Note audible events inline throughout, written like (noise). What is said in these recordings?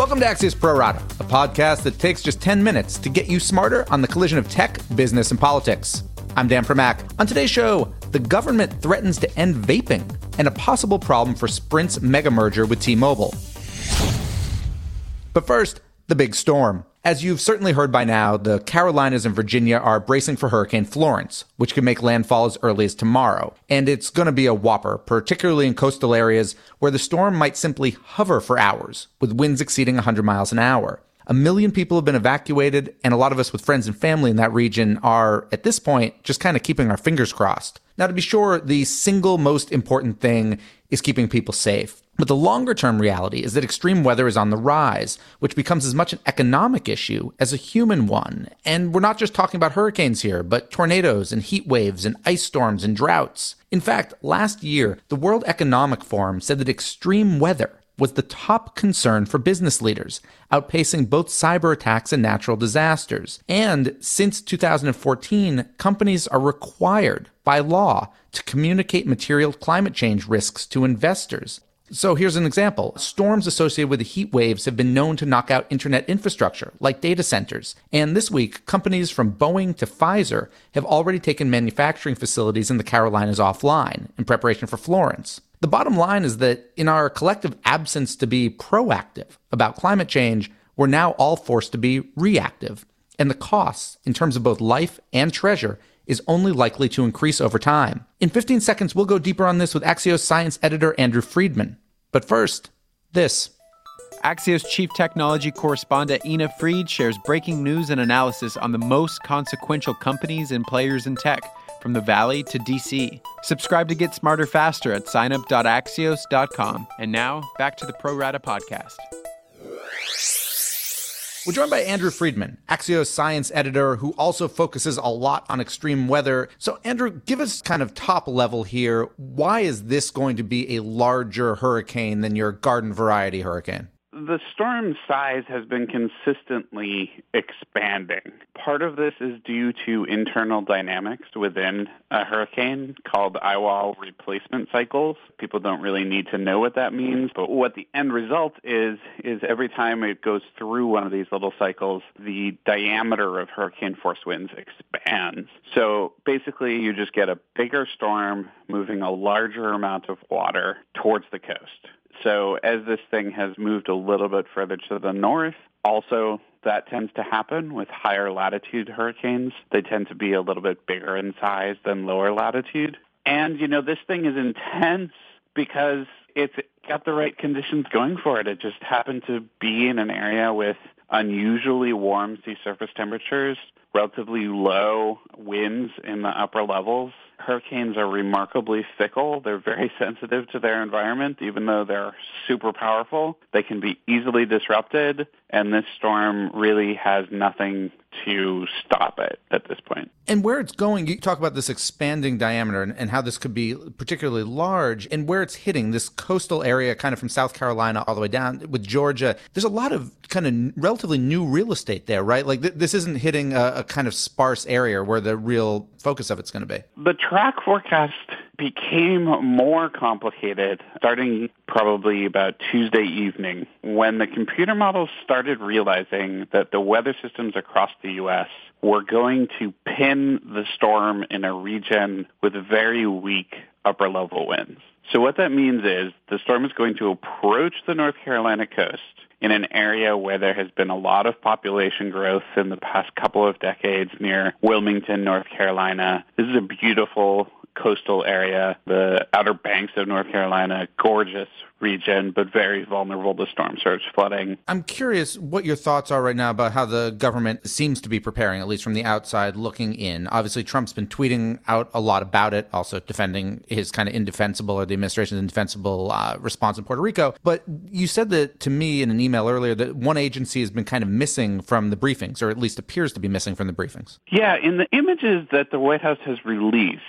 Welcome to Axios Pro Rata, a podcast that takes just 10 minutes to get you smarter on the collision of tech, business, and politics. I'm Dan Primack. On today's show, the government threatens to end vaping and a possible problem for Sprint's mega merger with T Mobile. But first, the big storm. As you've certainly heard by now, the Carolinas and Virginia are bracing for Hurricane Florence, which could make landfall as early as tomorrow. And it's going to be a whopper, particularly in coastal areas where the storm might simply hover for hours, with winds exceeding 100 miles an hour. A million people have been evacuated, and a lot of us with friends and family in that region are, at this point, just kind of keeping our fingers crossed. Now, to be sure, the single most important thing is keeping people safe. But the longer term reality is that extreme weather is on the rise, which becomes as much an economic issue as a human one. And we're not just talking about hurricanes here, but tornadoes and heat waves and ice storms and droughts. In fact, last year, the World Economic Forum said that extreme weather was the top concern for business leaders, outpacing both cyber attacks and natural disasters. And since 2014, companies are required by law to communicate material climate change risks to investors. So here's an example. Storms associated with the heat waves have been known to knock out internet infrastructure, like data centers. And this week, companies from Boeing to Pfizer have already taken manufacturing facilities in the Carolinas offline in preparation for Florence. The bottom line is that in our collective absence to be proactive about climate change, we're now all forced to be reactive. And the costs, in terms of both life and treasure, is only likely to increase over time. In 15 seconds, we'll go deeper on this with Axios science editor Andrew Freedman. But first, this. Axios chief technology correspondent Ina Fried shares breaking news and analysis on the most consequential companies and players in tech, from the Valley to DC. Subscribe to get smarter faster at signup.axios.com. And now, back to the Pro Rata podcast. We're joined by Andrew Freedman, Axios science editor, who also focuses a lot on extreme weather. So, Andrew, give us kind of top level here. Why is this going to be a larger hurricane than your garden variety hurricane? The storm size has been consistently expanding. Part of this is due to internal dynamics within a hurricane called eyewall replacement cycles. People don't really need to know what that means, but what the end result is, is every time it goes through one of these little cycles, the diameter of hurricane force winds expands. So basically you just get a bigger storm moving a larger amount of water towards the coast. So as this thing has moved a little bit further to the north, also that tends to happen with higher latitude hurricanes. They tend to be a little bit bigger in size than lower latitude. And, you know, this thing is intense because it's got the right conditions going for it. It just happened to be in an area with unusually warm sea surface temperatures, relatively low winds in the upper levels, hurricanes are remarkably fickle. They're very (laughs) sensitive to their environment, even though they're super powerful. They can be easily disrupted, and this storm really has nothing to stop it at this point. And where it's going, you talk about this expanding diameter and, and, how this could be particularly large, and where it's hitting this coastal area, kind of from South Carolina all the way down with Georgia. There's a lot of kind of relatively new real estate there, right? Like th- this isn't hitting a, a, kind of sparse area where the real focus of it's going to be. The track forecast became more complicated starting probably about Tuesday evening when the computer models started realizing that the weather systems across the U.S. were going to pin the storm in a region with very weak upper level winds. So what that means is the storm is going to approach the North Carolina coast in an area where there has been a lot of population growth in the past couple of decades near Wilmington, North Carolina. This is a beautiful coastal area, the Outer Banks of North Carolina, gorgeous region, but very vulnerable to storm surge flooding. I'm curious what your thoughts are right now about how the government seems to be preparing, at least from the outside looking in. Obviously, Trump's been tweeting out a lot about it, also defending his kind of indefensible or the administration's indefensible uh, response in Puerto Rico. But you said that to me in an email earlier that one agency has been kind of missing from the briefings, or at least appears to be missing from the briefings. Yeah, in the images that the White House has released,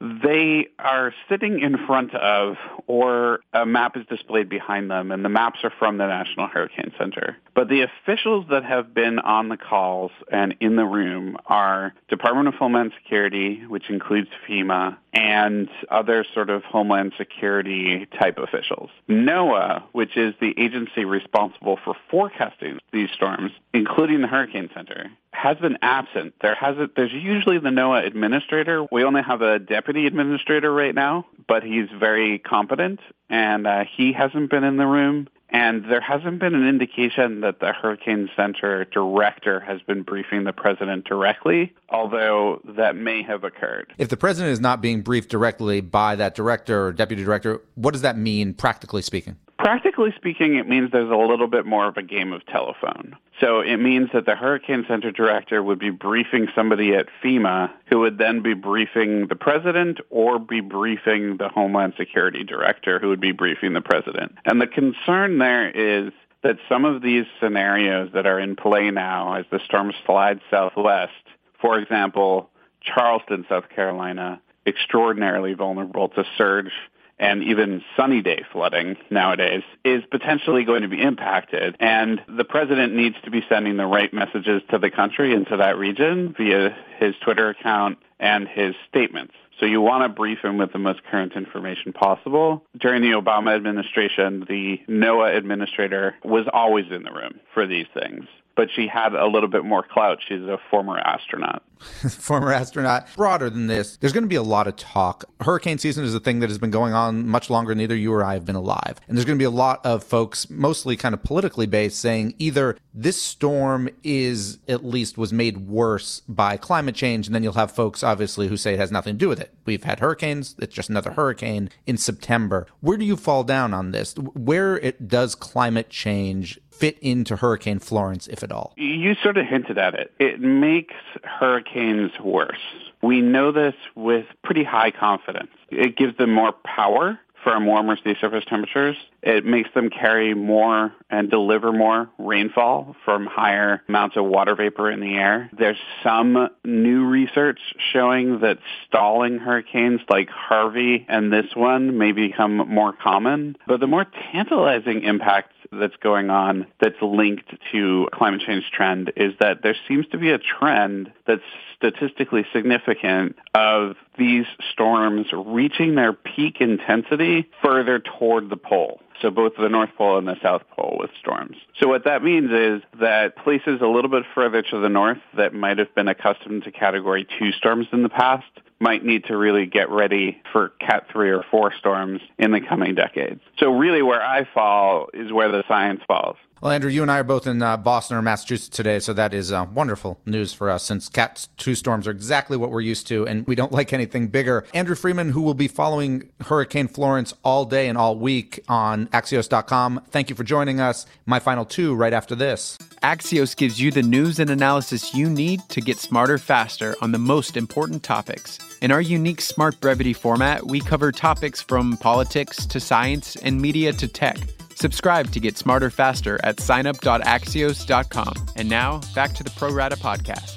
they are sitting in front of, or a map is displayed behind them, and the maps are from the National Hurricane Center. But the officials that have been on the calls and in the room are Department of Homeland Security, which includes FEMA, and other sort of homeland security type officials. NOAA, which is the agency responsible for forecasting these storms, including the Hurricane Center, has been absent. There hasn't. There's usually the NOAA administrator. We only have a deputy administrator right now, but he's very competent, and uh, he hasn't been in the room. And there hasn't been an indication that the Hurricane Center director has been briefing the president directly, although that may have occurred. If the president is not being briefed directly by that director or deputy director, what does that mean, practically speaking? Practically speaking, it means there's a little bit more of a game of telephone. So it means that the Hurricane Center director would be briefing somebody at FEMA who would then be briefing the president or be briefing the Homeland Security director who would be briefing the president. And the concern there is that some of these scenarios that are in play now as the storm slides southwest, for example, Charleston, South Carolina, extraordinarily vulnerable to surge and even sunny day flooding nowadays is potentially going to be impacted. And the president needs to be sending the right messages to the country and to that region via his Twitter account and his statements. So you want to brief him with the most current information possible. During the Obama administration, the NOAA administrator was always in the room for these things but she had a little bit more clout. She's a former astronaut. (laughs) former astronaut. Broader than this, there's going to be a lot of talk. Hurricane season is a thing that has been going on much longer than either you or I have been alive. And there's going to be a lot of folks, mostly kind of politically based, saying either this storm is at least was made worse by climate change. And then you'll have folks, obviously, who say it has nothing to do with it. We've had hurricanes. It's just another hurricane in September. Where do you fall down on this? Where it does climate change fit into Hurricane Florence, if at all? You sort of hinted at it. It makes hurricanes worse. We know this with pretty high confidence. It gives them more power from warmer sea surface temperatures. It makes them carry more and deliver more rainfall from higher amounts of water vapor in the air. There's some new research showing that stalling hurricanes like Harvey and this one may become more common. But the more tantalizing impact that's going on that's linked to climate change trend is that there seems to be a trend that's statistically significant of these storms reaching their peak intensity further toward the pole. So both the North Pole and the South Pole with storms. So what that means is that places a little bit further to the north that might have been accustomed to category two storms in the past might need to really get ready for Cat 3 or 4 storms in the coming decades. So really where I fall is where the science falls. Well, Andrew, you and I are both in uh, Boston or Massachusetts today, so that is uh, wonderful news for us since Cat 2 storms are exactly what we're used to, and we don't (laughs) like anything bigger. Andrew Freedman, who will be following Hurricane Florence all day and all week on Axios.com, thank you for joining us. My final two right after this. Axios gives you the news and analysis you need to get smarter faster on the most important topics. In our unique Smart Brevity format, we cover topics from politics to science and media to tech. Subscribe to get smarter faster at signup.axios.com. And now, back to the Pro Rata podcast.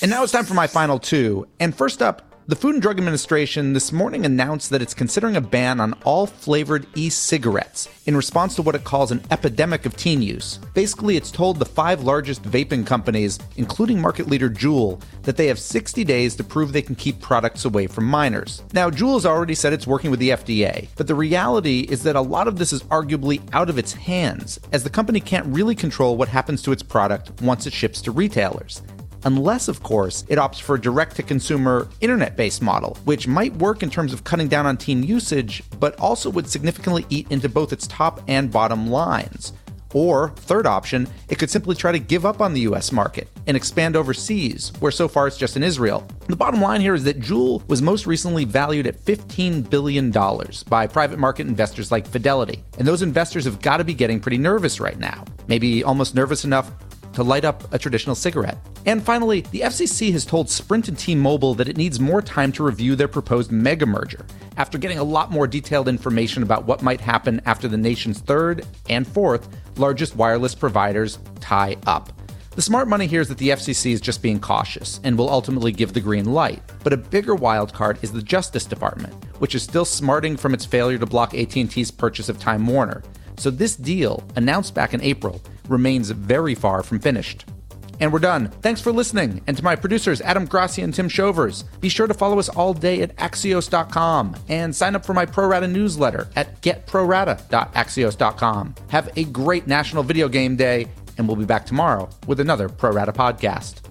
And now it's time for my final two. And first up, the Food and Drug Administration this morning announced that it's considering a ban on all flavored e cigarettes in response to what it calls an epidemic of teen use. Basically, it's told the five largest vaping companies, including market leader Juul, that they have 60 days to prove they can keep products away from minors. Now, Juul has already said it's working with the FDA, but the reality is that a lot of this is arguably out of its hands, as the company can't really control what happens to its product once it ships to retailers unless, of course, it opts for a direct to consumer internet based model, which might work in terms of cutting down on teen usage, but also would significantly eat into both its top and bottom lines. Or, third option, it could simply try to give up on the US market and expand overseas, where so far it's just in Israel. The bottom line here is that Juul was most recently valued at $15 billion by private market investors like Fidelity. And those investors have got to be getting pretty nervous right now. Maybe almost nervous enough to light up a traditional cigarette. And finally, the FCC has told Sprint and T-Mobile that it needs more time to review their proposed mega merger after getting a lot more detailed information about what might happen after the nation's third and fourth largest wireless providers tie up. The smart money here is that the FCC is just being cautious and will ultimately give the green light. But a bigger wildcard is the Justice Department, which is still smarting from its failure to block AT&T's purchase of Time Warner. So this deal, announced back in April, remains very far from finished. And we're done. Thanks for listening. And to my producers, Adam Grassi and Tim Shovers, be sure to follow us all day at Axios.com and sign up for my Pro Rata newsletter at getprorata.axios.com. Have a great National Video Game Day, and we'll be back tomorrow with another Pro Rata podcast.